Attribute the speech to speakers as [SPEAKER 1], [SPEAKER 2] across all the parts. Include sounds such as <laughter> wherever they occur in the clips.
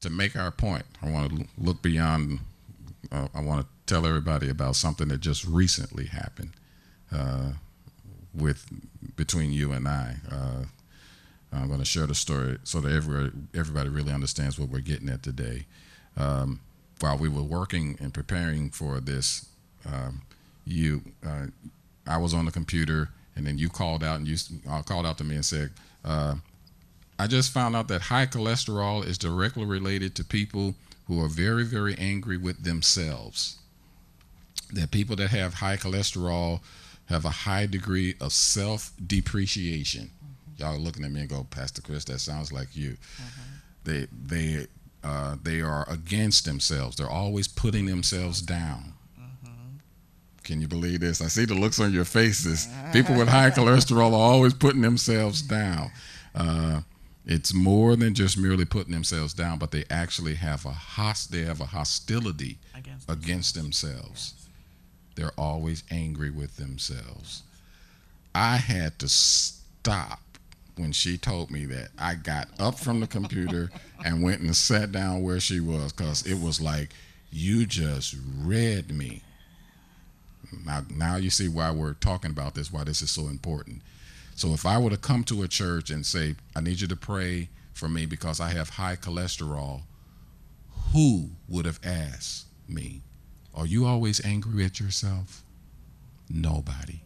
[SPEAKER 1] to make our point, I want to look beyond. Uh, I want to tell everybody about something that just recently happened uh, with between you and I. Uh, I'm going to share the story so that everybody, everybody really understands what we're getting at today. Um, while we were working and preparing for this, um, you, uh, I was on the computer, and then you called out and you uh, called out to me and said, uh, "I just found out that high cholesterol is directly related to people who are very, very angry with themselves. That people that have high cholesterol have a high degree of self-depreciation." y'all looking at me and go, Pastor Chris, that sounds like you. Mm-hmm. They they uh, they are against themselves. They're always putting themselves down. Mm-hmm. Can you believe this? I see the looks on your faces. <laughs> People with high cholesterol are always putting themselves down. Uh, it's more than just merely putting themselves down, but they actually have a host, they have a hostility against, against themselves. Yes. They're always angry with themselves. I had to stop when she told me that, I got up from the computer <laughs> and went and sat down where she was because it was like, you just read me. Now, now you see why we're talking about this, why this is so important. So if I were to come to a church and say, I need you to pray for me because I have high cholesterol, who would have asked me? Are you always angry at yourself? Nobody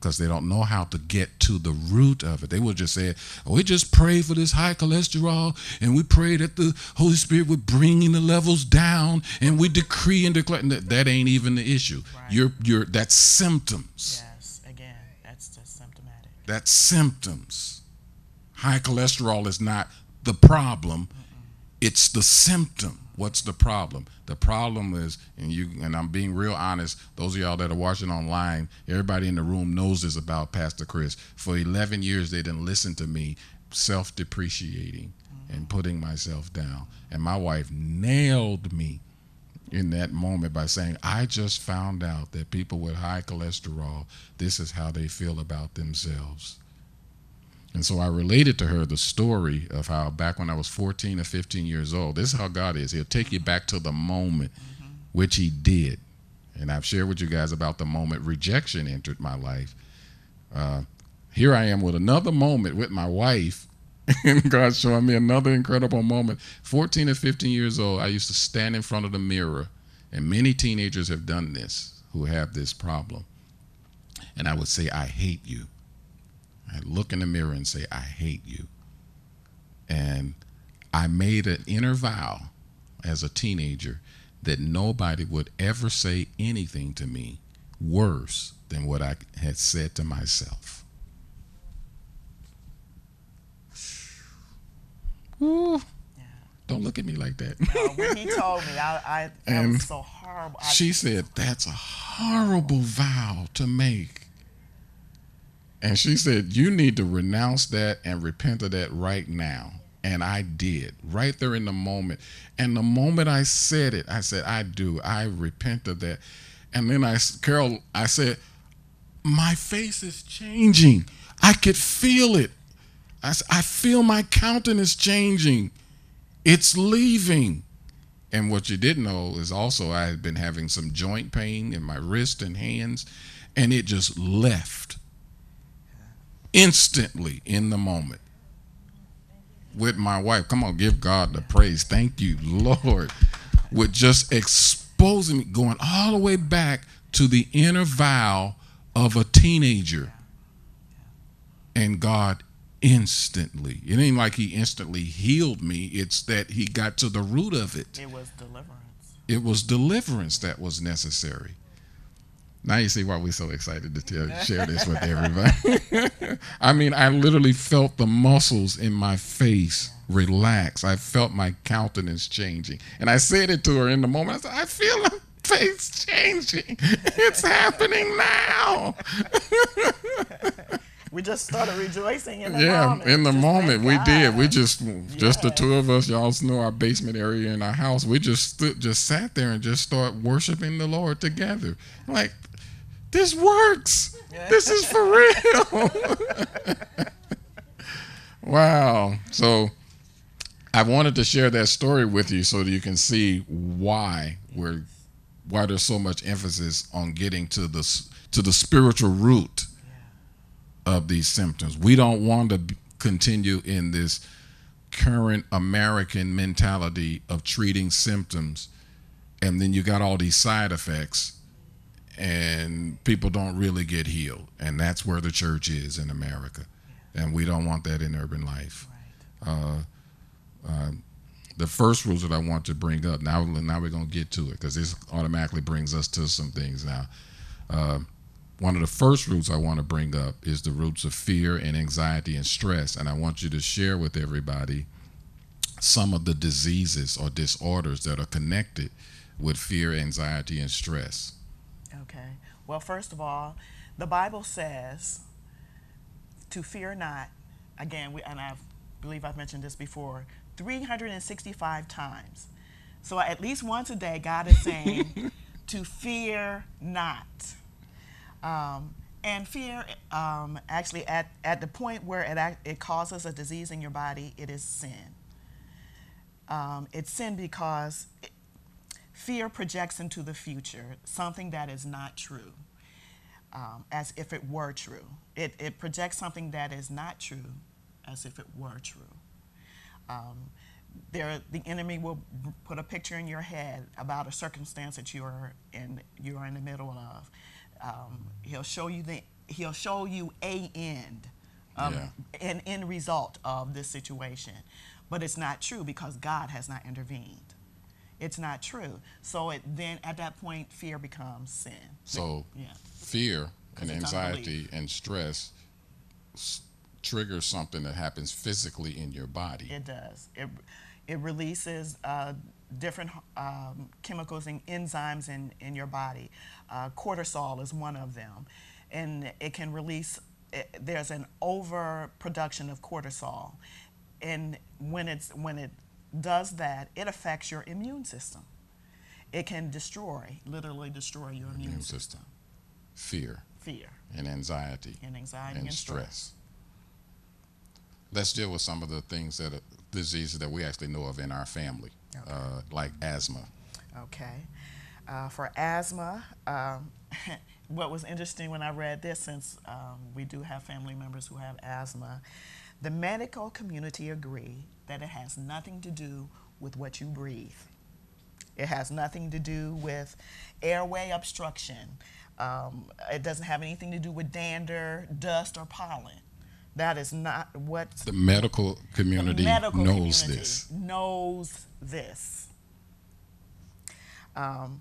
[SPEAKER 1] because they don't know how to get to the root of it. They will just say, oh, we just pray for this high cholesterol and we pray that the Holy Spirit would bring the levels down and we decree and declare. That ain't even the issue. Right. You're, you're, that's symptoms.
[SPEAKER 2] Yes, again, that's just symptomatic.
[SPEAKER 1] That's symptoms. High cholesterol is not the problem, Mm-mm. it's the symptom. What's the problem? The problem is, and you and I'm being real honest. Those of y'all that are watching online, everybody in the room knows this about Pastor Chris. For 11 years, they didn't listen to me, self-depreciating and putting myself down. And my wife nailed me in that moment by saying, I just found out that people with high cholesterol, this is how they feel about themselves. And so I related to her the story of how back when I was 14 or 15 years old, this is how God is. He'll take you back to the moment, mm-hmm. which He did. And I've shared with you guys about the moment rejection entered my life. Uh, here I am with another moment with my wife, <laughs> and God's showing me another incredible moment. 14 or 15 years old, I used to stand in front of the mirror, and many teenagers have done this who have this problem. And I would say, I hate you. I look in the mirror and say, I hate you. And I made an inner vow as a teenager that nobody would ever say anything to me worse than what I had said to myself. Ooh. Yeah. Don't look at me like that.
[SPEAKER 2] no, when he <laughs> told me, I, I and was so horrible. I,
[SPEAKER 1] she said, "That's a horrible vow to make." And she said, You need to renounce that and repent of that right now. And I did, right there in the moment. And the moment I said it, I said, I do. I repent of that. And then I, Carol, I said, My face is changing. I could feel it. I, I feel my countenance changing. It's leaving. And what you didn't know is also I had been having some joint pain in my wrist and hands, and it just left instantly in the moment with my wife. Come on, give God the praise. Thank you, <laughs> Lord. With just exposing me, going all the way back to the inner vow of a teenager. And God instantly, it ain't like He instantly healed me, it's that He got to the root of it.
[SPEAKER 2] It was deliverance.
[SPEAKER 1] It was deliverance that was necessary. Now you see why we're so excited to tell, share this with everybody. <laughs> I mean, I literally felt the muscles in my face relax. I felt my countenance changing. And I said it to her in the moment. I said, I feel my face changing. It's happening now. <laughs>
[SPEAKER 2] we just started rejoicing in the
[SPEAKER 1] yeah,
[SPEAKER 2] moment.
[SPEAKER 1] in the just moment we did. We just just the two of us. Y'all know our basement area in our house. We just stood, just sat there and just start worshiping the Lord together. Like this works. This is for real. <laughs> wow. So I wanted to share that story with you so that you can see why we're why there's so much emphasis on getting to the to the spiritual root of these symptoms. We don't want to continue in this current American mentality of treating symptoms and then you got all these side effects and people don't really get healed and that's where the church is in america yeah. and we don't want that in urban life right. uh, uh, the first rules that i want to bring up now now we're going to get to it because this automatically brings us to some things now uh, one of the first roots i want to bring up is the roots of fear and anxiety and stress and i want you to share with everybody some of the diseases or disorders that are connected with fear, anxiety, and stress?
[SPEAKER 2] Okay. Well, first of all, the Bible says to fear not. Again, we, and I believe I've mentioned this before 365 times. So at least once a day, God is saying <laughs> to fear not. Um, and fear, um, actually, at, at the point where it, it causes a disease in your body, it is sin. Um, it's sin because it, Fear projects into the future something that is not true, um, as if it were true. It, it projects something that is not true as if it were true. Um, there, the enemy will put a picture in your head about a circumstance that you are in, you are in the middle of. Um, he'll show you the, he'll show you a end, um, yeah. an end result of this situation, but it's not true because God has not intervened it's not true. So it then at that point fear becomes sin.
[SPEAKER 1] So yeah. fear and anxiety and stress s- triggers something that happens physically in your body.
[SPEAKER 2] It does. It it releases uh, different um, chemicals and enzymes in in your body. Uh, cortisol is one of them, and it can release. It, there's an overproduction of cortisol, and when it's when it does that, it affects your immune system. It can destroy, literally destroy your immune, immune system. system.
[SPEAKER 1] Fear.
[SPEAKER 2] Fear.
[SPEAKER 1] And anxiety.
[SPEAKER 2] And anxiety
[SPEAKER 1] and,
[SPEAKER 2] and
[SPEAKER 1] stress.
[SPEAKER 2] stress.
[SPEAKER 1] Let's deal with some of the things that are, diseases that we actually know of in our family, okay. uh, like asthma.
[SPEAKER 2] Okay. Uh, for asthma, um, <laughs> what was interesting when I read this, since um, we do have family members who have asthma, the medical community agree that it has nothing to do with what you breathe. It has nothing to do with airway obstruction. Um, it doesn't have anything to do with dander, dust, or pollen. That is not what
[SPEAKER 1] the medical community the medical knows community this.
[SPEAKER 2] Knows this. Um,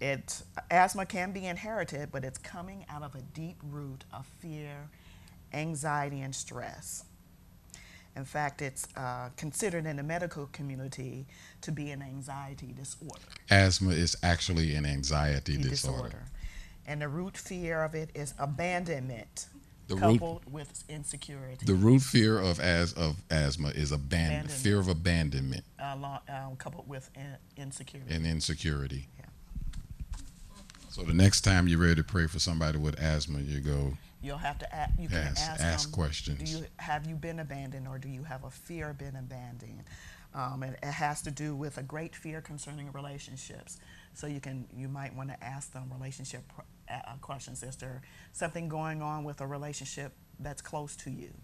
[SPEAKER 2] it asthma can be inherited, but it's coming out of a deep root of fear, anxiety, and stress. In fact, it's uh, considered in the medical community to be an anxiety disorder.
[SPEAKER 1] Asthma is actually an anxiety disorder. disorder.
[SPEAKER 2] And the root fear of it is abandonment. The coupled root, with insecurity.
[SPEAKER 1] The root fear of as of asthma is abandonment, fear of abandonment.
[SPEAKER 2] Uh, um, coupled with in, insecurity.
[SPEAKER 1] And insecurity. Yeah. So the next time you're ready to pray for somebody with asthma, you go,
[SPEAKER 2] You'll have to ask, you can ask,
[SPEAKER 1] ask, ask them, questions.
[SPEAKER 2] Do you have you been abandoned or do you have a fear of being abandoned? Um, it, it, has to do with a great fear concerning relationships. So you can you might want to ask them relationship uh, questions. Is there something going on with a relationship that's close to you?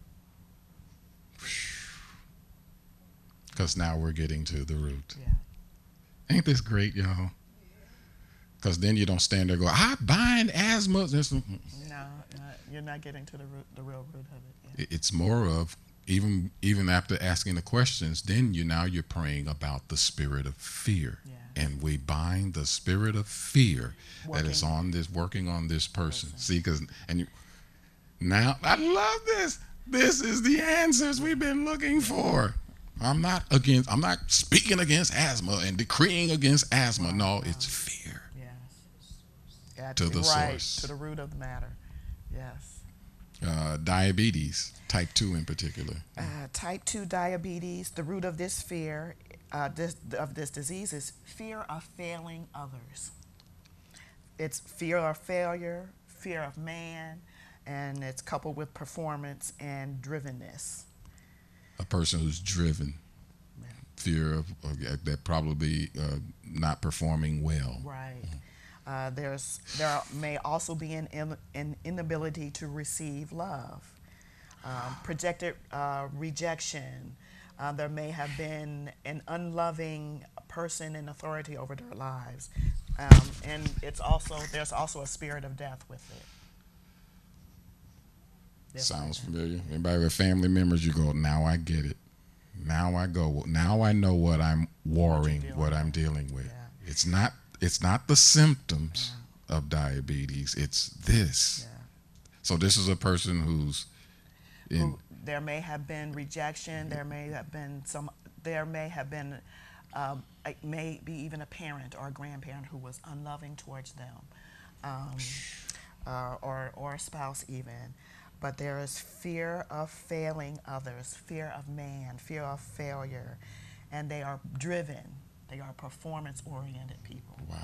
[SPEAKER 1] Because now we're getting to the root. Yeah. Ain't this great, y'all? Because then you don't stand there go, I bind asthma. Mm.
[SPEAKER 2] No, you're not getting to the root, the real root of it.
[SPEAKER 1] Yeah. It's more of even even after asking the questions, then you now you're praying about the spirit of fear, yeah. and we bind the spirit of fear working. that is on this working on this person. See, because and you, now I love this. This is the answers we've been looking for. I'm not against. I'm not speaking against asthma and decreeing against asthma. No, it's fear.
[SPEAKER 2] To the right, source. To the root of the matter. Yes.
[SPEAKER 1] Uh, diabetes, type 2 in particular.
[SPEAKER 2] Uh, type 2 diabetes, the root of this fear, uh, this, of this disease is fear of failing others. It's fear of failure, fear of man, and it's coupled with performance and drivenness.
[SPEAKER 1] A person who's driven fear of, of that probably uh, not performing well.
[SPEAKER 2] Right. Uh, there's there may also be an, in, an inability to receive love, um, projected uh, rejection. Uh, there may have been an unloving person in authority over their lives, um, and it's also there's also a spirit of death with it.
[SPEAKER 1] Sounds familiar. Anybody with family members, you go, now I get it. Now I go. Now I know what I'm warring,
[SPEAKER 2] dealing
[SPEAKER 1] what. I'm dealing with.
[SPEAKER 2] Yeah.
[SPEAKER 1] It's not. It's not the symptoms of diabetes. It's this.
[SPEAKER 2] Yeah.
[SPEAKER 1] So this is a person who's in.
[SPEAKER 2] who- there may have been rejection. There may have been some. There may have been, um, maybe even a parent or a grandparent who was unloving towards them, um, uh, or or a spouse even. But there is fear of failing others, fear of man, fear of failure, and they are driven. They are performance-oriented people.
[SPEAKER 1] Wow.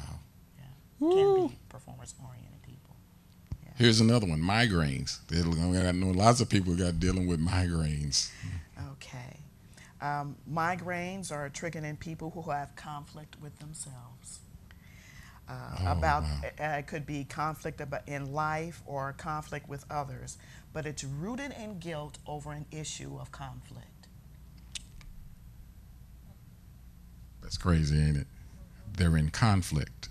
[SPEAKER 2] Yeah, can be performance-oriented people.
[SPEAKER 1] Here's another one: migraines. I know lots of people got dealing with migraines.
[SPEAKER 2] Okay. Um, migraines are triggered in people who have conflict with themselves. Uh,
[SPEAKER 1] Oh,
[SPEAKER 2] about
[SPEAKER 1] wow.
[SPEAKER 2] uh, it could be conflict about in life or conflict with others, but it's rooted in guilt over an issue of conflict.
[SPEAKER 1] That's crazy, ain't it? They're in conflict,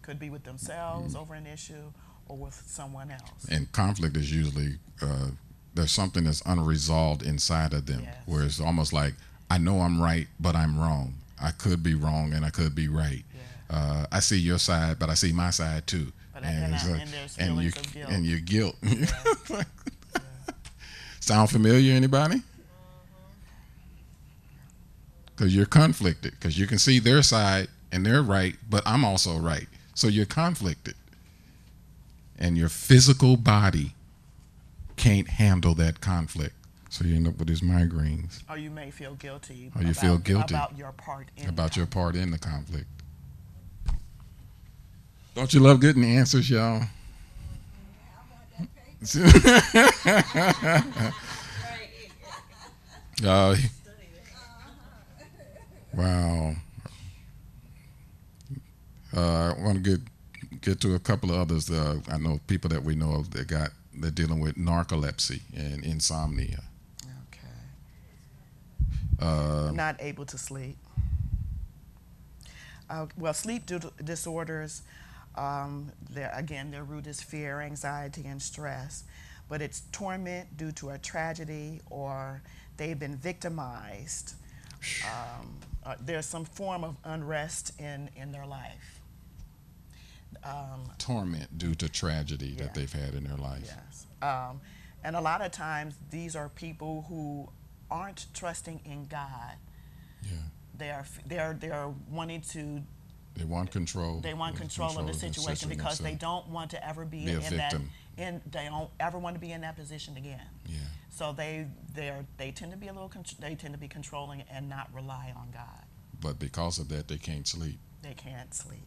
[SPEAKER 2] Could be with themselves
[SPEAKER 1] Mm.
[SPEAKER 2] over an issue or with someone else.
[SPEAKER 1] and conflict is usually uh, there's something that's unresolved inside of them,
[SPEAKER 2] Yes.
[SPEAKER 1] where it's almost like I know I'm right, but I'm wrong. I could be wrong, and I could be right.
[SPEAKER 2] Yeah.
[SPEAKER 1] Uh, I see your side, but I see my side too.
[SPEAKER 2] But then I- and there's
[SPEAKER 1] and you
[SPEAKER 2] feelings of guilt.
[SPEAKER 1] and your guilt. <laughs> Sound familiar, anybody? Because you're conflicted. Because you can see their side and they're right, but I'm also right. So you're conflicted. And your physical body can't handle that conflict. So you end up with these migraines
[SPEAKER 2] Or you may feel guilty.
[SPEAKER 1] Or you
[SPEAKER 2] about,
[SPEAKER 1] feel guilty
[SPEAKER 2] about your part in
[SPEAKER 1] about
[SPEAKER 2] the
[SPEAKER 1] your part in the conflict. Don't you love getting the answers, y'all? Uh, <laughs> wow. Uh, I want to get get to a couple of others. Uh, I know people that we know of that got they're dealing with narcolepsy and insomnia.
[SPEAKER 2] Okay.
[SPEAKER 1] Uh,
[SPEAKER 2] not able to sleep. Uh, well, sleep di- disorders, um, their- again, their root is fear, anxiety, and stress. But it's torment due to a tragedy or they've been victimized. Um, uh, there's some form of unrest in, in their life. Um,
[SPEAKER 1] torment due to tragedy
[SPEAKER 2] Yeah.
[SPEAKER 1] that they've had in their life.
[SPEAKER 2] Yes. Um, and a lot of times, these are people who aren't trusting in God.
[SPEAKER 1] Yeah.
[SPEAKER 2] They are they are they are wanting to
[SPEAKER 1] They want control.
[SPEAKER 2] they want
[SPEAKER 1] They
[SPEAKER 2] control, of the situation because they don't want to ever be,
[SPEAKER 1] Be a
[SPEAKER 2] in that in they don't ever want to be in that position again.
[SPEAKER 1] Yeah.
[SPEAKER 2] So they they are they tend to be a little they tend to be controlling and not rely on God.
[SPEAKER 1] But because of that, they can't sleep.
[SPEAKER 2] They can't sleep.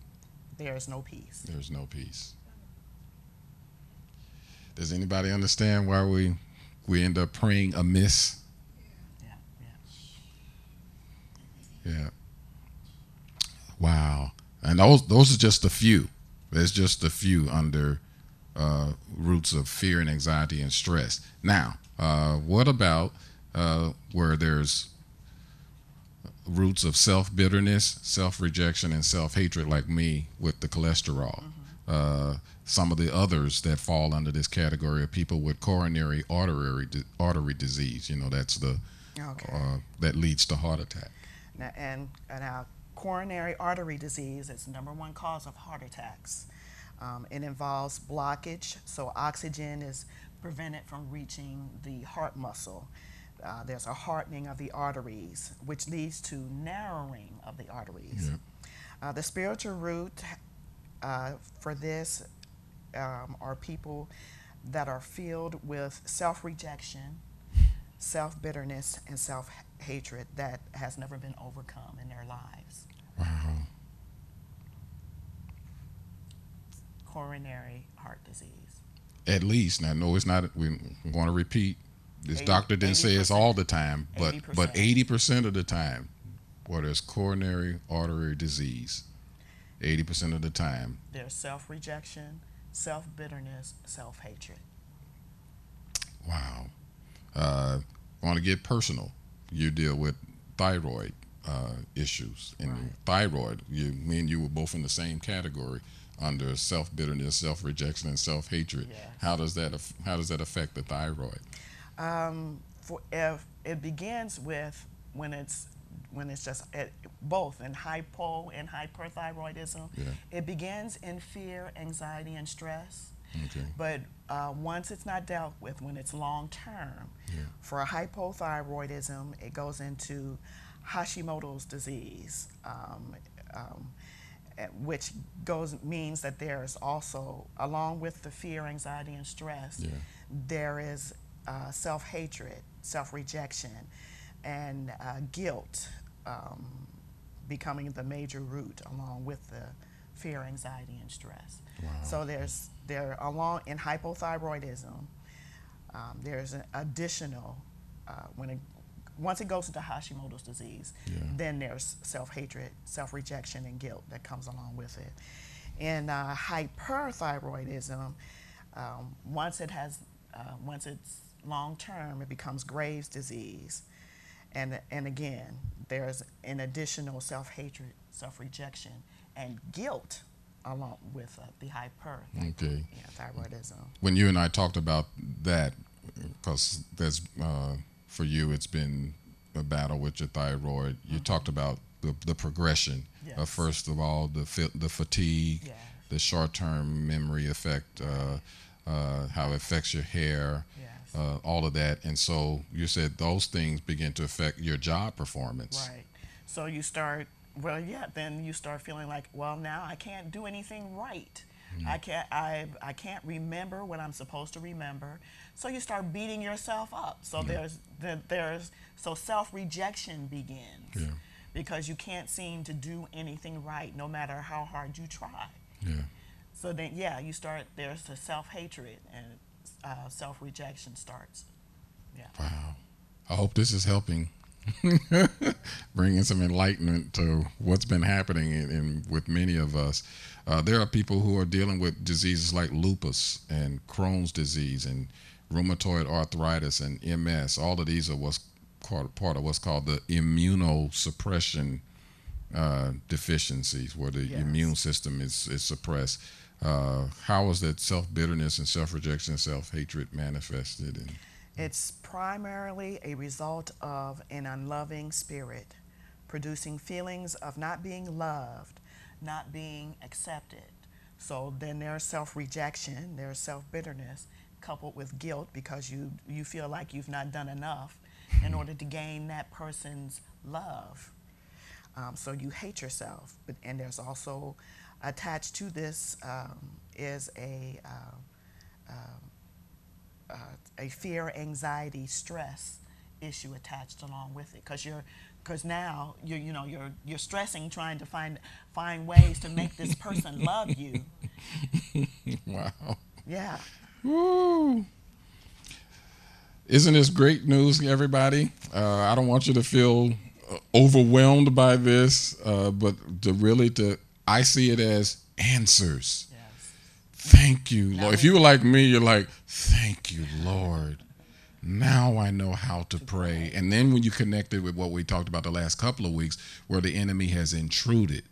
[SPEAKER 2] There is no peace.
[SPEAKER 1] There's no peace. Does anybody understand why we we end up praying amiss?
[SPEAKER 2] Yeah, yeah.
[SPEAKER 1] Yeah. Wow. And those those are just a few. There's just a few under uh, roots of fear and anxiety and stress. Now, uh, what about uh, where there's roots of self bitterness, self rejection, and self hatred, like me with the cholesterol? Uh, some of the others that fall under this category are people with coronary artery artery disease. You know, that's the
[SPEAKER 2] Okay.
[SPEAKER 1] uh, that leads to heart attack.
[SPEAKER 2] Now, and, and our coronary artery disease is the number one cause of heart attacks. Um, it involves blockage, so oxygen is prevented from reaching the heart muscle. Uh, there's a hardening of the arteries, which leads to narrowing of the arteries. Uh, the spiritual root uh, for this um, are people that are filled with self rejection, self bitterness, and self hatred that has never been overcome in their lives.
[SPEAKER 1] Wow.
[SPEAKER 2] Coronary heart disease.
[SPEAKER 1] At least, now, no, it's not. We're going to repeat. this
[SPEAKER 2] 80
[SPEAKER 1] doctor didn't say it's all the time, but but
[SPEAKER 2] 80%.
[SPEAKER 1] eighty percent of the time, where there's coronary artery disease, eighty percent of the time,
[SPEAKER 2] There's self rejection, self bitterness, self hatred.
[SPEAKER 1] wow. Uh, want to get personal? You deal with thyroid uh, issues, and
[SPEAKER 2] Right.
[SPEAKER 1] thyroid. You, me and you were both in the same category under self bitterness, self rejection, and self hatred.
[SPEAKER 2] Yes.
[SPEAKER 1] How does that how does that affect the thyroid?
[SPEAKER 2] Um, for if it begins with when it's when it's just it, both in hypo and hyperthyroidism,
[SPEAKER 1] Yeah.
[SPEAKER 2] it begins in fear, anxiety, and stress.
[SPEAKER 1] Okay.
[SPEAKER 2] But uh, once it's not dealt with, when it's long term,
[SPEAKER 1] Yeah.
[SPEAKER 2] for hypothyroidism, it goes into Hashimoto's disease, um, um, eh, which goes means that there's also, along with the fear, anxiety, and stress,
[SPEAKER 1] Yeah.
[SPEAKER 2] there is uh, self hatred, self rejection, and uh, guilt um, becoming the major root, along with the fear, anxiety, and stress.
[SPEAKER 1] Wow.
[SPEAKER 2] So there's there along in hypothyroidism, um, there's an additional uh, when it once it goes into Hashimoto's disease,
[SPEAKER 1] Yeah.
[SPEAKER 2] then there's self hatred, self rejection, and guilt that comes along with it. In uh, hyperthyroidism, um, once it has uh, once it's long term, it becomes Graves' disease, and and again there's an additional self hatred, self rejection, and guilt along with uh, the hyper
[SPEAKER 1] Okay.
[SPEAKER 2] yeah, thyroidism.
[SPEAKER 1] when you and I talked about that, because that's uh, for you, it's been a battle with your thyroid. You talked about the, the progression of
[SPEAKER 2] Mm-hmm.
[SPEAKER 1] First of all the fi- the fatigue,
[SPEAKER 2] Yes.
[SPEAKER 1] the short term memory effect, uh, uh, how it affects your hair,
[SPEAKER 2] Yes.
[SPEAKER 1] uh, all of that, and so you said those things begin to affect your job performance.
[SPEAKER 2] Right. So you start, well, yeah, then you start feeling like, well, now I can't do anything right. I can't, I, I can't remember what I'm supposed to remember. So you start beating yourself up. So there's, the, there's, so self rejection begins
[SPEAKER 1] Yeah.
[SPEAKER 2] because you can't seem to do anything right, no matter how hard you try.
[SPEAKER 1] Yeah.
[SPEAKER 2] So then, yeah, you start, there's the self hatred and uh, self rejection starts. Yeah.
[SPEAKER 1] Wow. I hope this is helping. <laughs> Bringing some enlightenment to what's been happening in, in with many of us. Uh, there are people who are dealing with diseases like lupus and Crohn's disease and rheumatoid arthritis and MS. All of these are what's called, part of what's called the immunosuppression uh, deficiencies, where the
[SPEAKER 2] Yes.
[SPEAKER 1] immune system is, is suppressed. Uh, how is that self bitterness and self rejection, and self hatred manifested? And
[SPEAKER 2] It's primarily a result of an unloving spirit, producing feelings of not being loved, not being accepted. So then there's self rejection, there's self bitterness, coupled with guilt because you, you feel like you've not done enough in order to gain that person's love. Um, so you hate yourself. But, and there's also attached to this um, is a uh, uh, a fear, anxiety, stress issue attached along with it because you're because now you you know you're you're stressing trying to find find ways to make this person love you. <laughs>
[SPEAKER 1] wow.
[SPEAKER 2] Yeah.
[SPEAKER 1] Woo. Isn't this great news, everybody? Uh, I don't want you to feel uh, overwhelmed by this, uh, but to really to I see it as answers.
[SPEAKER 2] Yes.
[SPEAKER 1] Thank you, Lord. If you were like me, you're like, thank you, Lord. Now I know how to pray. And then when you connect it with what we talked about the last couple of weeks, where the enemy has intruded,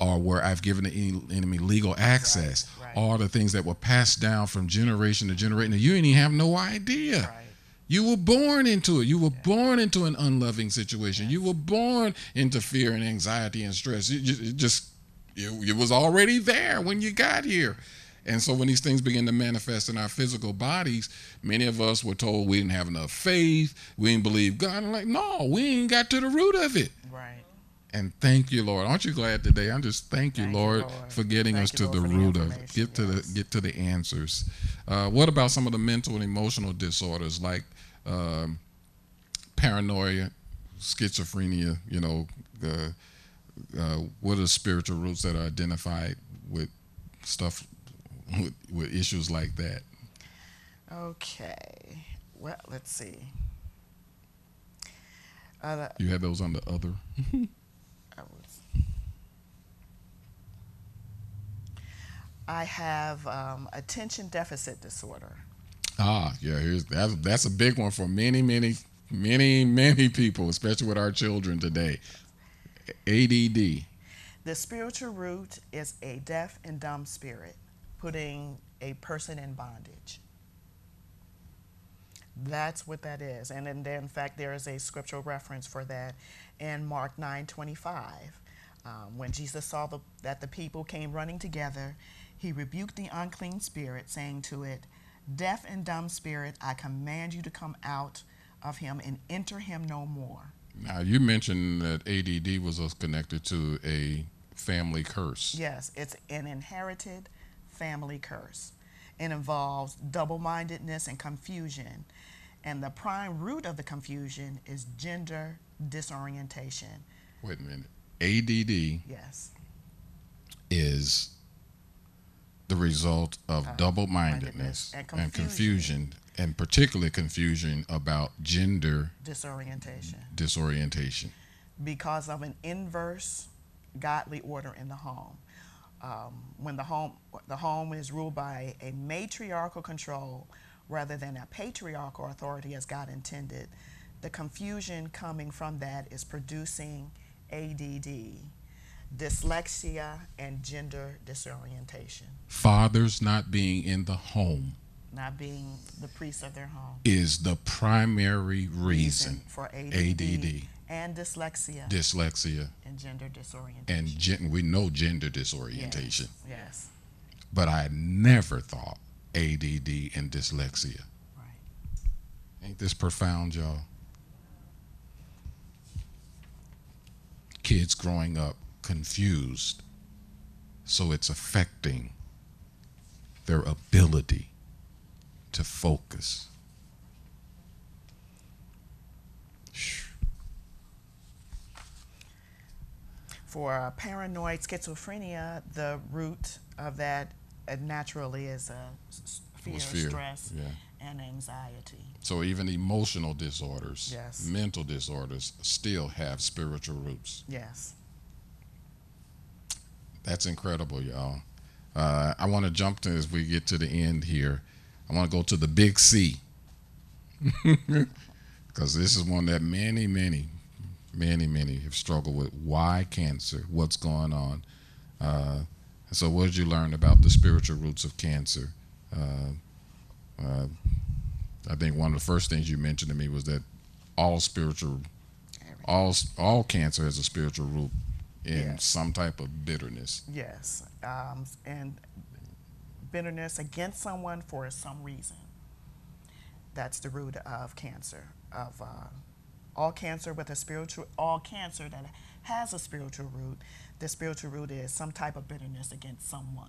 [SPEAKER 1] or where I've given the enemy legal access,
[SPEAKER 2] right.
[SPEAKER 1] all the things that were passed down from generation to generation, you didn't even have no idea.
[SPEAKER 2] Right.
[SPEAKER 1] You were born into it. You were born into an unloving situation. You were born into fear and anxiety and stress. You, you, it just it, it was already there when you got here. And so when these things begin to manifest in our physical bodies, many of us were told we didn't have enough faith, we didn't believe God. I'm like, no, we ain't got to the root of it.
[SPEAKER 2] Right.
[SPEAKER 1] And thank you, Lord. Aren't you glad today? I'm just thank you,
[SPEAKER 2] Thank you,
[SPEAKER 1] Lord,
[SPEAKER 2] Lord.
[SPEAKER 1] for getting
[SPEAKER 2] Thank
[SPEAKER 1] us to
[SPEAKER 2] Lord,
[SPEAKER 1] the root of Get to
[SPEAKER 2] yes.
[SPEAKER 1] the get to the answers. Uh, what about some of the mental and emotional disorders like um, paranoia, schizophrenia? You know, the uh, what are the spiritual roots that are identified with stuff with, with issues like that?
[SPEAKER 2] Okay. well, let's see. Uh,
[SPEAKER 1] You had those on the other. <laughs>
[SPEAKER 2] I was. I have um, attention deficit disorder.
[SPEAKER 1] Ah, yeah. Here's that's that's a big one for many, many, many, many people, especially with our children today. ADD.
[SPEAKER 2] The spiritual root is a deaf and dumb spirit, putting a person in bondage. That's what that is. And in, in fact, there is a scriptural reference for that in Mark 9 25. Um, when Jesus saw the, that the people came running together, he rebuked the unclean spirit, saying to it, Deaf and dumb spirit, I command you to come out of him and enter him no more.
[SPEAKER 1] Now you mentioned that ADD was connected to a family curse.
[SPEAKER 2] Yes, it's an inherited family curse. It involves double mindedness and confusion. And the prime root of the confusion is gender disorientation.
[SPEAKER 1] Wait a minute. ADD
[SPEAKER 2] Yes,
[SPEAKER 1] is the result of
[SPEAKER 2] Uh,
[SPEAKER 1] double
[SPEAKER 2] mindedness and
[SPEAKER 1] and
[SPEAKER 2] confusion.
[SPEAKER 1] confusion, and particularly confusion about gender
[SPEAKER 2] disorientation.
[SPEAKER 1] disorientation.
[SPEAKER 2] Because of an inverse godly order in the home. Um, when the home the home is ruled by a matriarchal control rather than a patriarchal authority as God intended, the confusion coming from that is producing ADD, dyslexia, and gender disorientation.
[SPEAKER 1] Fathers not being in the home
[SPEAKER 2] Not being the priest of their home.
[SPEAKER 1] is the primary reason.
[SPEAKER 2] for ADD,
[SPEAKER 1] ADD.
[SPEAKER 2] and dyslexia
[SPEAKER 1] Dyslexia
[SPEAKER 2] and gender disorientation.
[SPEAKER 1] and gen- we know gender disorientation,
[SPEAKER 2] Yes.
[SPEAKER 1] but I never thought ADD and dyslexia.
[SPEAKER 2] Right.
[SPEAKER 1] Ain't this profound, y'all? Kids growing up confused, so it's affecting their ability to focus.
[SPEAKER 2] For uh, paranoid schizophrenia, the root of that uh, naturally is uh, s- s- fear,
[SPEAKER 1] fear,
[SPEAKER 2] stress,
[SPEAKER 1] yeah.
[SPEAKER 2] and anxiety.
[SPEAKER 1] So even emotional disorders,
[SPEAKER 2] Yes.
[SPEAKER 1] mental disorders, still have spiritual roots.
[SPEAKER 2] Yes.
[SPEAKER 1] That's incredible, y'all. Uh, I want to jump to as we get to the end here. I want to go to the big C <laughs> because this is one that many, many, many, many have struggled with. Why cancer? What's going on? Uh, so, what did you learn about the spiritual roots of cancer? Uh, uh, I think one of the first things you mentioned to me was that all spiritual, all all cancer has a spiritual root in
[SPEAKER 2] Yes.
[SPEAKER 1] some type of bitterness.
[SPEAKER 2] Yes. Um, and bitterness against someone for some reason. That's the root of cancer. Of uh, all cancer with a spiritual, all cancer that has a spiritual root, the spiritual root is some type of bitterness against someone.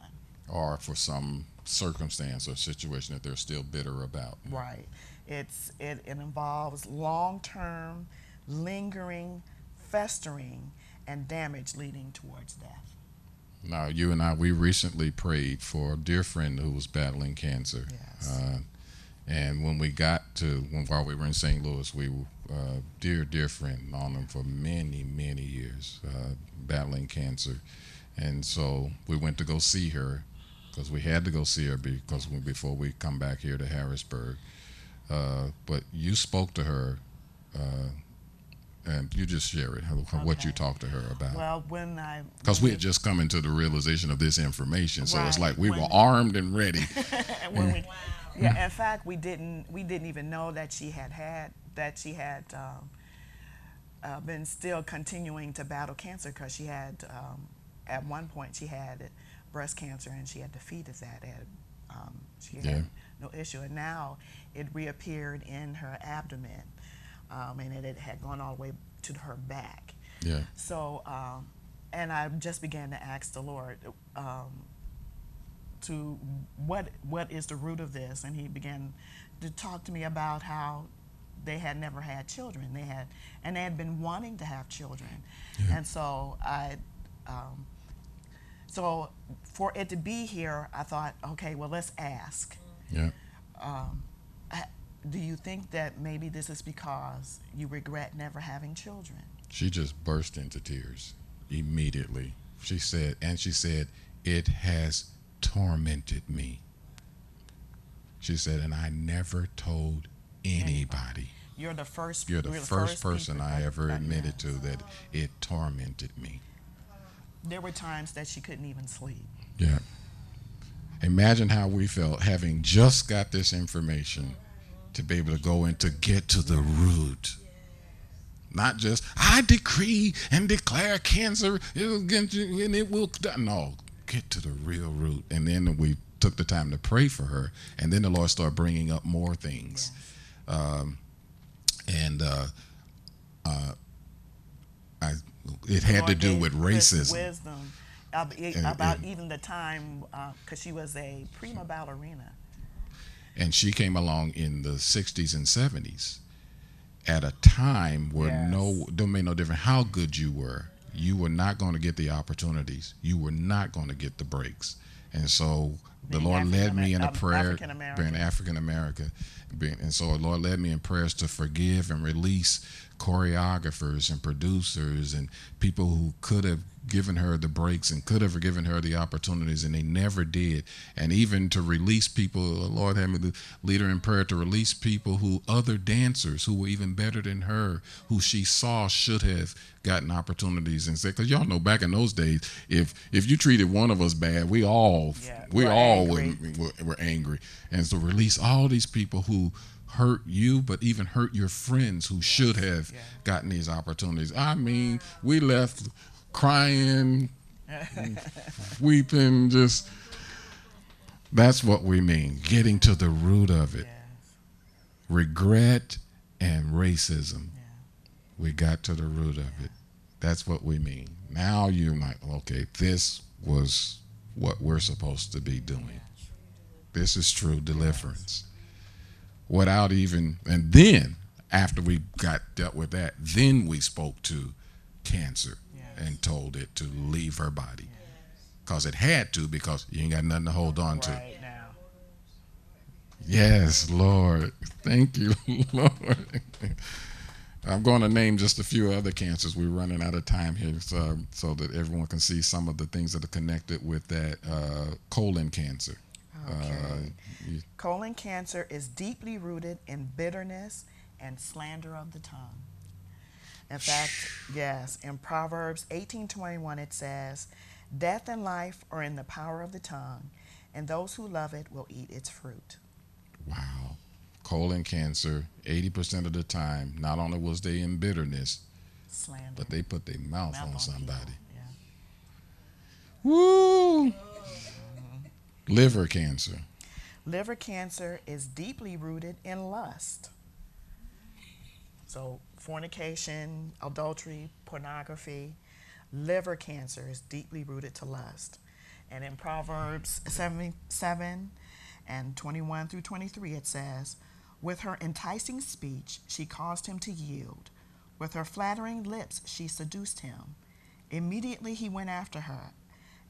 [SPEAKER 1] or for some circumstance or situation that they're still bitter about.
[SPEAKER 2] Right. It's it, it involves long term, lingering, festering, and damage leading towards death.
[SPEAKER 1] Now, you and I, we recently prayed for a dear friend who was battling cancer.
[SPEAKER 2] Yes.
[SPEAKER 1] Uh, and when we got to, when, while we were in St. Louis, we, uh, dear, dear friend, known him for many, many years, uh, battling cancer. And so we went to go see her because we had to go see her because we, before we come back here to Harrisburg. Uh, but you spoke to her, uh, and you just share it, how, what you
[SPEAKER 2] Okay.
[SPEAKER 1] talked to her about.
[SPEAKER 2] Well, when I
[SPEAKER 1] Because we had just come into the realization of this information, so it's like we were armed and ready. <laughs>
[SPEAKER 2] When <laughs> we, yeah, in fact, we didn't we didn't even know that she had had that she had um, uh, been still continuing to battle cancer because she had um, at one point she had breast cancer and she had defeated that. Um, she had
[SPEAKER 1] Yeah.
[SPEAKER 2] no issue, and now it reappeared in her abdomen, um, and it, it had gone all the way to her back.
[SPEAKER 1] Yeah,
[SPEAKER 2] So, um, and I just began to ask the Lord um, to what what is the root of this, and He began to talk to me about how they had never had children. They had, and they had been wanting to have children, and so I. Um, so for it to be here, I thought, okay, well, let's ask
[SPEAKER 1] yeah,
[SPEAKER 2] um, Do you think that maybe this is because you regret never having children?
[SPEAKER 1] She just burst into tears immediately. She said, and she said, it has tormented me. She said, and I never told anybody.
[SPEAKER 2] You're the first.
[SPEAKER 1] You're the
[SPEAKER 2] you're
[SPEAKER 1] first person I ever admitted
[SPEAKER 2] yes.
[SPEAKER 1] to that it tormented me.
[SPEAKER 2] There were times that she couldn't even sleep.
[SPEAKER 1] Yeah. Imagine how we felt having just got this information to be able to go and to get to the root. Not just, I decree and declare cancer, it'll get you, and it will. die." No, get to the real root. And then we took the time to pray for her. And then the Lord started bringing up more things. Um, and uh, uh, I, it had to do with racism.
[SPEAKER 2] Wisdom about even the time because she was a prima ballerina.
[SPEAKER 1] And she came along in the 60s and 70s at a time where
[SPEAKER 2] Yes.
[SPEAKER 1] no don't make no difference how good you were you were not going to get the opportunities you were not going to get the breaks and so the
[SPEAKER 2] Being
[SPEAKER 1] lord led me in a prayer
[SPEAKER 2] African American.
[SPEAKER 1] being african american being, and so the lord led me in prayers to forgive and release choreographers and producers and people who could have given her the breaks and could have given her the opportunities and they never did and even to release people the lord had me to lead her in prayer to release people who other dancers who were even better than her who she saw should have gotten opportunities and said because y'all know back in those days if if you treated one of us bad we all
[SPEAKER 2] Yeah,
[SPEAKER 1] we all were,
[SPEAKER 2] angry.
[SPEAKER 1] were, were angry and so release all these people who hurt you but even hurt your friends who should have
[SPEAKER 2] yeah.
[SPEAKER 1] gotten these opportunities i mean we left crying <laughs> weeping just that's what we mean getting to the root of it.
[SPEAKER 2] Yes.
[SPEAKER 1] regret and racism.
[SPEAKER 2] Yeah.
[SPEAKER 1] we got to the root of it. That's what we mean. Now you're like okay this was what we're supposed to be doing. This is true deliverance. Without even and then after we got dealt with that then we spoke to cancer. And told it to leave her body because it had to because you ain't got nothing to hold on to
[SPEAKER 2] Right now.
[SPEAKER 1] Yes, Lord. Thank you, <laughs> Lord. I'm going to name just a few other cancers. We're running out of time here, so, so that everyone can see some of the things that are connected with that uh, colon cancer.
[SPEAKER 2] Okay.
[SPEAKER 1] Uh,
[SPEAKER 2] Colon cancer is deeply rooted in bitterness and slander of the tongue. In fact, yes, in Proverbs 18:21 it says, "Death and life are in the power of the tongue, and those who love it will eat its fruit."
[SPEAKER 1] wow. Colon cancer, 80% of the time, not only was they in bitterness,
[SPEAKER 2] Slander.
[SPEAKER 1] but they put their mouth,
[SPEAKER 2] Mouth
[SPEAKER 1] on
[SPEAKER 2] people.
[SPEAKER 1] somebody.
[SPEAKER 2] Yeah.
[SPEAKER 1] Woo! Liver cancer.
[SPEAKER 2] Liver cancer is deeply rooted in lust. So, fornication, adultery, pornography, liver cancer is deeply rooted to lust. And in Proverbs 77 and 21 through 23, it says, With her enticing speech, she caused him to yield. With her flattering lips, she seduced him. Immediately he went after her,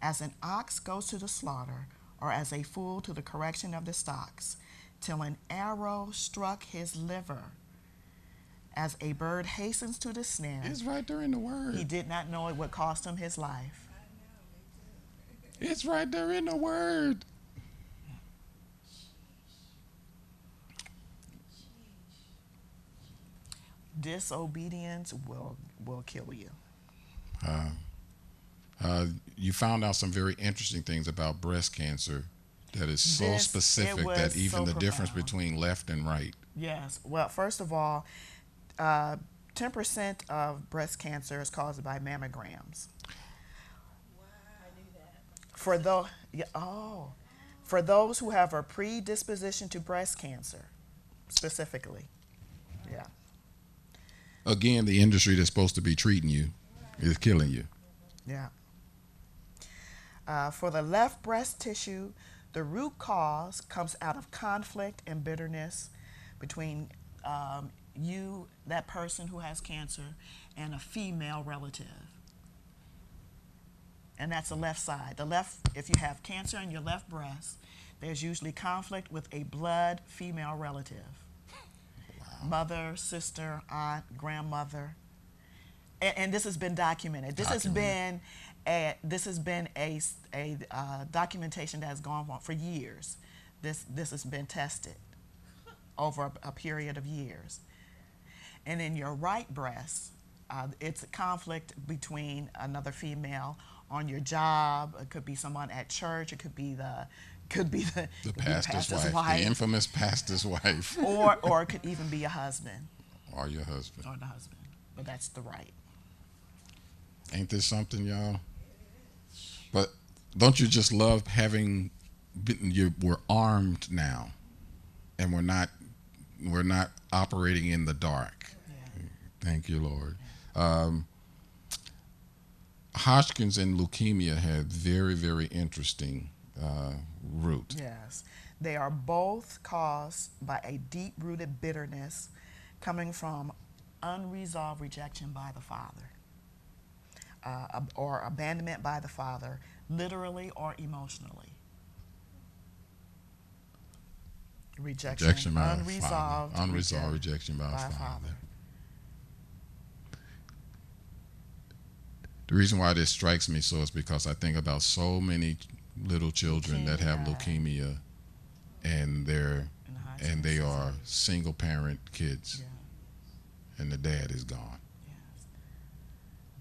[SPEAKER 2] as an ox goes to the slaughter, or as a fool to the correction of the stocks, till an arrow struck his liver. As a bird hastens to the snare,
[SPEAKER 1] It's right there in the word.
[SPEAKER 2] he did not know it would cost him his life.
[SPEAKER 1] It's right there in the word.
[SPEAKER 2] Disobedience will will kill you.
[SPEAKER 1] Uh, uh, you found out some very interesting things about breast cancer that is so
[SPEAKER 2] This-
[SPEAKER 1] specific that even
[SPEAKER 2] so
[SPEAKER 1] the difference between left and right.
[SPEAKER 2] Yes. Well, first of all, uh, 10% of breast cancer is caused by mammograms. For those, yeah, oh, for those who have a predisposition to breast cancer, specifically. Yeah.
[SPEAKER 1] Again, the industry that's supposed to be treating you is killing you.
[SPEAKER 2] Yeah. Uh, for the left breast tissue, the root cause comes out of conflict and bitterness between um, you, that person who has cancer, and a female relative. And that's the left side. The left, if you have cancer in your left breast, there's usually conflict with a blood female relative. mother, sister, aunt, grandmother. And, and this has been documented. This has been a this has been a, a, uh, documentation that has gone on for years. This this has been tested over a, a period of years. And in your right breast, uh, it's a conflict between another female on your job. It could be someone at church. It could be the could be the,
[SPEAKER 1] The
[SPEAKER 2] could be
[SPEAKER 1] pastor's, wife, the infamous pastor's wife, <laughs>
[SPEAKER 2] or or it could even be a husband
[SPEAKER 1] or your husband.
[SPEAKER 2] or the husband. But that's the right.
[SPEAKER 1] Ain't this something, y'all? But don't you just love having been, you we're armed now, and we're not we're not operating in the dark. Thank you, Lord. Um, Hodgkin's and leukemia have very very interesting uh, root.
[SPEAKER 2] Yes. They are both caused by a deep rooted bitterness coming from unresolved rejection by the Father uh, or abandonment by the Father, literally or emotionally. Rejection,
[SPEAKER 1] Rejection by the
[SPEAKER 2] unresolved,
[SPEAKER 1] Father. Unresolved
[SPEAKER 2] reject-
[SPEAKER 1] rejection by,
[SPEAKER 2] by
[SPEAKER 1] Father.
[SPEAKER 2] Father.
[SPEAKER 1] The reason why this strikes me so is because I think about so many little children that have
[SPEAKER 2] Leukemia.
[SPEAKER 1] and they're
[SPEAKER 2] the
[SPEAKER 1] and they are single parent kids,
[SPEAKER 2] Yeah.
[SPEAKER 1] and the dad is gone.
[SPEAKER 2] Yes.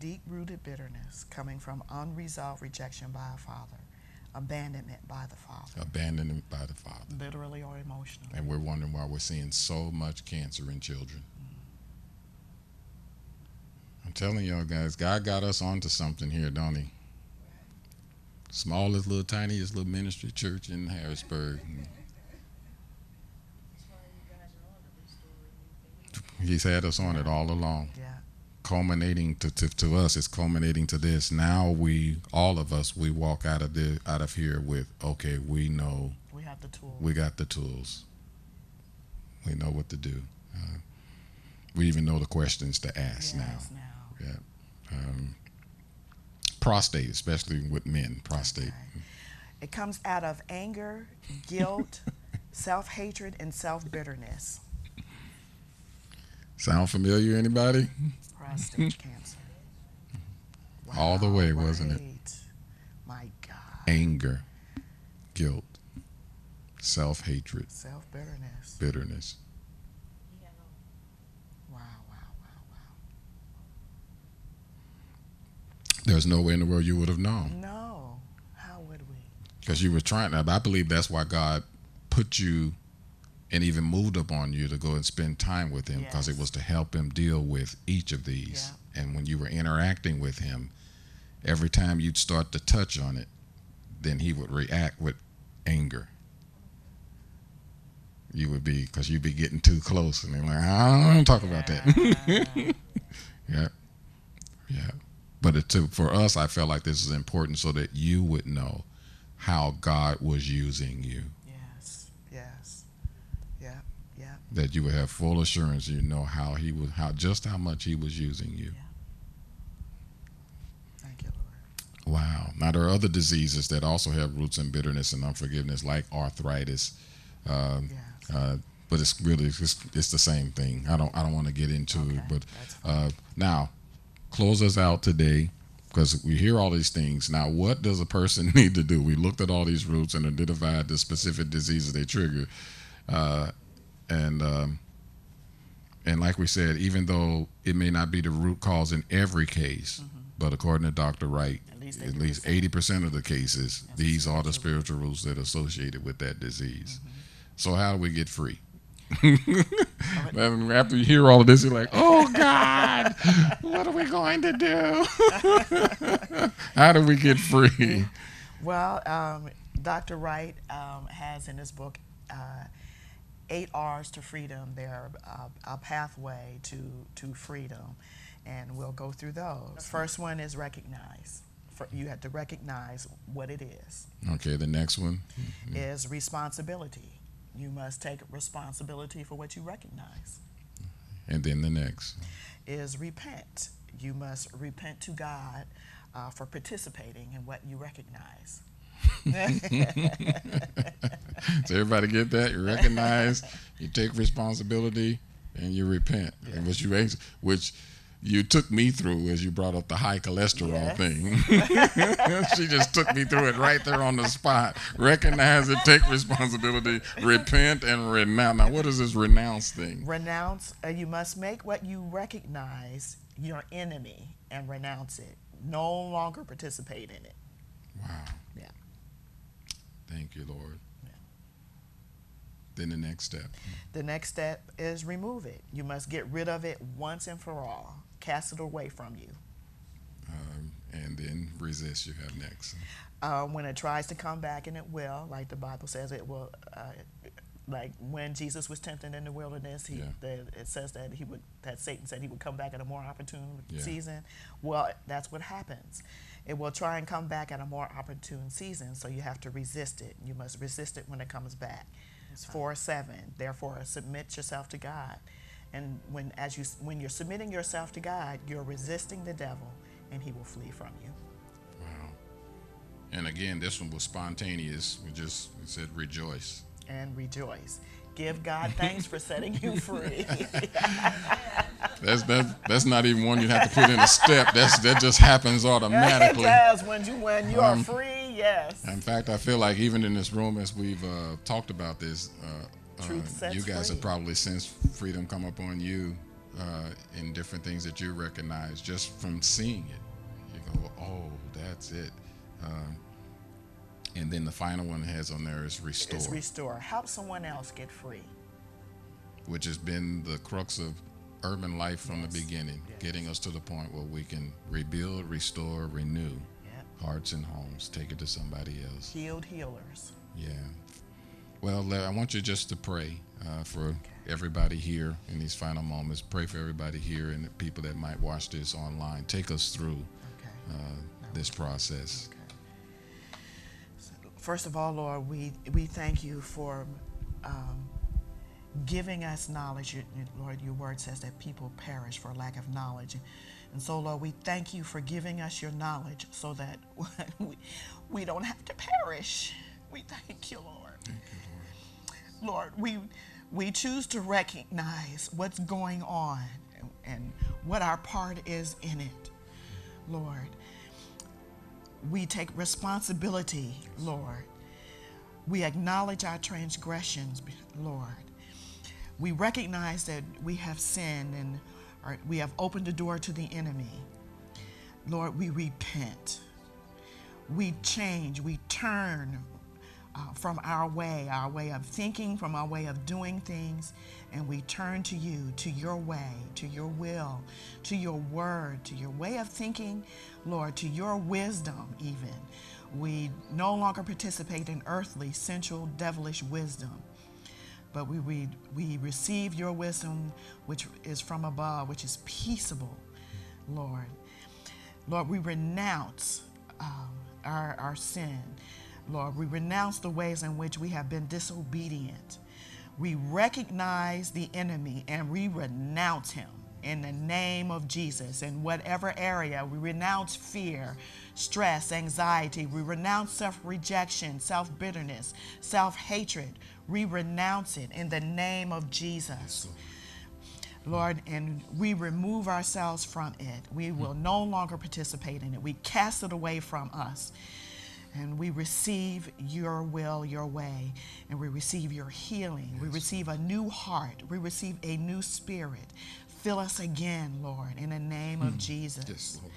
[SPEAKER 2] Deep rooted bitterness coming from unresolved rejection by a father, abandonment by the father,
[SPEAKER 1] abandoned by the father.
[SPEAKER 2] literally or emotionally.
[SPEAKER 1] And we're wondering why we're seeing so much cancer in children. Telling y'all guys, God got us onto something here, don't he? Smallest little tiniest little ministry church in Harrisburg. He's had us on it all along.
[SPEAKER 2] Yeah.
[SPEAKER 1] Culminating to, to, to us, it's culminating to this. Now we, all of us, we walk out of the out of here with, okay, we know
[SPEAKER 2] We have the tools.
[SPEAKER 1] we got the tools. We know what to do. Uh, we even know the questions to ask now.
[SPEAKER 2] now.
[SPEAKER 1] Yeah. Um, prostate, especially with men, prostate.
[SPEAKER 2] Okay. It comes out of anger, guilt, <laughs> self hatred, and self bitterness.
[SPEAKER 1] Sound familiar, anybody?
[SPEAKER 2] Prostate <laughs> cancer.
[SPEAKER 1] All the way, wasn't it?
[SPEAKER 2] My God.
[SPEAKER 1] Anger, guilt, self hatred,
[SPEAKER 2] Self bitterness.
[SPEAKER 1] bitterness.
[SPEAKER 2] Wow, wow, wow, wow.
[SPEAKER 1] There's no way in the world you would have known
[SPEAKER 2] No. How would we?
[SPEAKER 1] because you were trying. To I believe that's why God put you and even moved upon you to go and spend time with him because it was to help him deal with each of these. And when you were interacting with him, every time you'd start to touch on it, then he would react with anger. You would be because you'd be getting too close, and they're like, I don't want to talk about that. yeah, <laughs> yeah. But it for us. I felt like this is important so that you would know how God was using you.
[SPEAKER 2] Yes. Yes. Yep. Yep.
[SPEAKER 1] that you would have full assurance you know how he was how just how much he was using you
[SPEAKER 2] Thank you, Lord.
[SPEAKER 1] wow now there are other diseases that also have roots in bitterness and unforgiveness like arthritis um,
[SPEAKER 2] Yes.
[SPEAKER 1] uh, but it's really it's, it's the same thing i don't i don't want to get into it
[SPEAKER 2] Okay,
[SPEAKER 1] but uh, now close us out today because we hear all these things now what does a person <laughs> need to do we looked at all these roots and identified the specific diseases they trigger uh, and um, and like we said, even though it may not be the root cause in every case, but according to Dr. Wright,
[SPEAKER 2] At least
[SPEAKER 1] at least
[SPEAKER 2] 80%.
[SPEAKER 1] of the cases,
[SPEAKER 2] That's
[SPEAKER 1] these are the
[SPEAKER 2] spiritual
[SPEAKER 1] spiritual roots that are associated with that disease. So how do we get free? And <laughs> after you hear all of this, you're like, "Oh God, what are we going to do? <laughs> how do we get free?"
[SPEAKER 2] Well, um, Dr. Wright um, has in his book uh, eight R's to freedom. They're uh, a pathway to, to freedom, and we'll go through those. The first one is recognize. For, you have to recognize what it is.
[SPEAKER 1] Okay, the next one.
[SPEAKER 2] Is responsibility. You must take responsibility for what you recognize.
[SPEAKER 1] And then the next.
[SPEAKER 2] Is repent. You must repent to God uh, for participating in what you recognize. <laughs>
[SPEAKER 1] So everybody get that? You recognize, you take responsibility, and you repent, yeah. and which you which you took me through as you brought up the high cholesterol yes. thing. <laughs> she just took me through it right there on the spot. Recognize it, take responsibility, repent, and renounce. Now, what is this renounce thing?
[SPEAKER 2] Renounce, uh, you must make what you recognize your enemy and renounce it. No longer participate in it.
[SPEAKER 1] Wow.
[SPEAKER 2] Yeah.
[SPEAKER 1] Thank you, Lord. Then the next step.
[SPEAKER 2] The next step is remove it. You must get rid of it once and for all. Cast it away from you.
[SPEAKER 1] Um, and then resist. You have next.
[SPEAKER 2] Uh, when it tries to come back, and it will, like the Bible says, it will. Uh, like when Jesus was tempted in the wilderness, he, yeah. the, it says that he would that Satan said he would come back at a more opportune yeah. season. Well, that's what happens. It will try and come back at a more opportune season, so you have to resist it. You must resist it when it comes back. It's four seven. Therefore, submit yourself to God. And when as you when you're submitting yourself to God, you're resisting the devil, and he will flee from you.
[SPEAKER 1] Wow. And again, this one was spontaneous. We just we said rejoice.
[SPEAKER 2] And rejoice. Give God thanks for setting you <laughs> free.
[SPEAKER 1] that's that, that's not even one you have to put in a step. That's that just happens automatically.
[SPEAKER 2] It does when you when you um, are free. Yes.
[SPEAKER 1] In fact, I feel like even in this room, as we've uh, talked about this, uh, uh, you guys free. have probably sensed freedom come up on you uh, in different things that you recognize just from seeing it. You go, oh, that's it. Um, and then the final one has on there is restore.
[SPEAKER 2] It's restore. Help someone else get free.
[SPEAKER 1] Which has been the crux of urban life from yes. the beginning, yes. getting us to the point where we can rebuild, restore, renew yep. hearts and homes, take it to somebody else.
[SPEAKER 2] Healed healers.
[SPEAKER 1] Yeah. Well, I want you just to pray uh, for okay. everybody here in these final moments. Pray for everybody here and the people that might watch this online. Take us through okay. uh, this process.
[SPEAKER 2] First of all, Lord, we, we thank you for um, giving us knowledge. Lord, your word says that people perish for lack of knowledge. And so, Lord, we thank you for giving us your knowledge so that <laughs> we, we don't have to perish. We thank you, Lord. Lord, we, we choose to recognize what's going on and, and what our part is in it, Lord we take responsibility, Lord. We acknowledge our transgressions, Lord. We recognize that we have sinned and we have opened the door to the enemy. Lord, we repent. We change. We turn uh, from our way, our way of thinking, from our way of doing things, and we turn to you, to your way, to your will, to your word, to your way of thinking, Lord, to your wisdom, even. We no longer participate in earthly, sensual, devilish wisdom, but we, we, we receive your wisdom, which is from above, which is peaceable, Lord. Lord, we renounce um, our, our sin. Lord, we renounce the ways in which we have been disobedient. We recognize the enemy and we renounce him in the name of Jesus. In whatever area, we renounce fear, stress, anxiety. We renounce self rejection, self bitterness, self hatred. We renounce it in the name of Jesus. Lord, and we remove ourselves from it. We will no longer participate in it. We cast it away from us and we receive your will, your way, and we receive your healing. Yes. We receive a new heart. We receive a new spirit. Fill us again, Lord, in the name of hmm. Jesus.
[SPEAKER 1] Yes, Lord.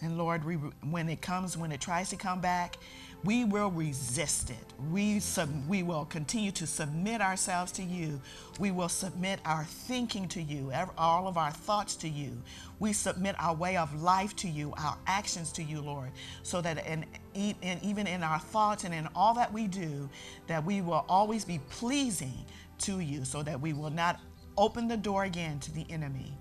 [SPEAKER 2] And Lord, we, when it comes, when it tries to come back, we will resist it. We, we will continue to submit ourselves to you. We will submit our thinking to you, all of our thoughts to you. We submit our way of life to you, our actions to you, Lord, so that in, in, even in our thoughts and in all that we do, that we will always be pleasing to you, so that we will not open the door again to the enemy.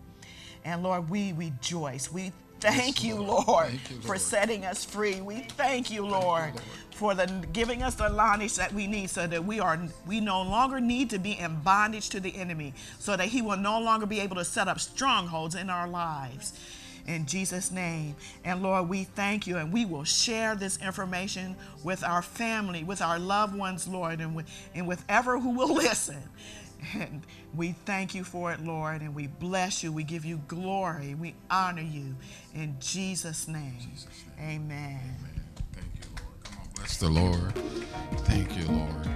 [SPEAKER 2] And Lord, we rejoice. We Thank you, Lord, thank you, Lord, for setting us free. We thank you, Lord, thank you, Lord, for the giving us the knowledge that we need so that we are we no longer need to be in bondage to the enemy, so that he will no longer be able to set up strongholds in our lives. In Jesus' name. And Lord, we thank you and we will share this information with our family, with our loved ones, Lord, and with, and with ever who will <laughs> listen. And we thank you for it, Lord, and we bless you. We give you glory. We honor you. In Jesus' name,
[SPEAKER 1] Jesus'
[SPEAKER 2] amen.
[SPEAKER 1] Amen. Thank you, Lord. Come on, bless the Lord. Thank you, Lord.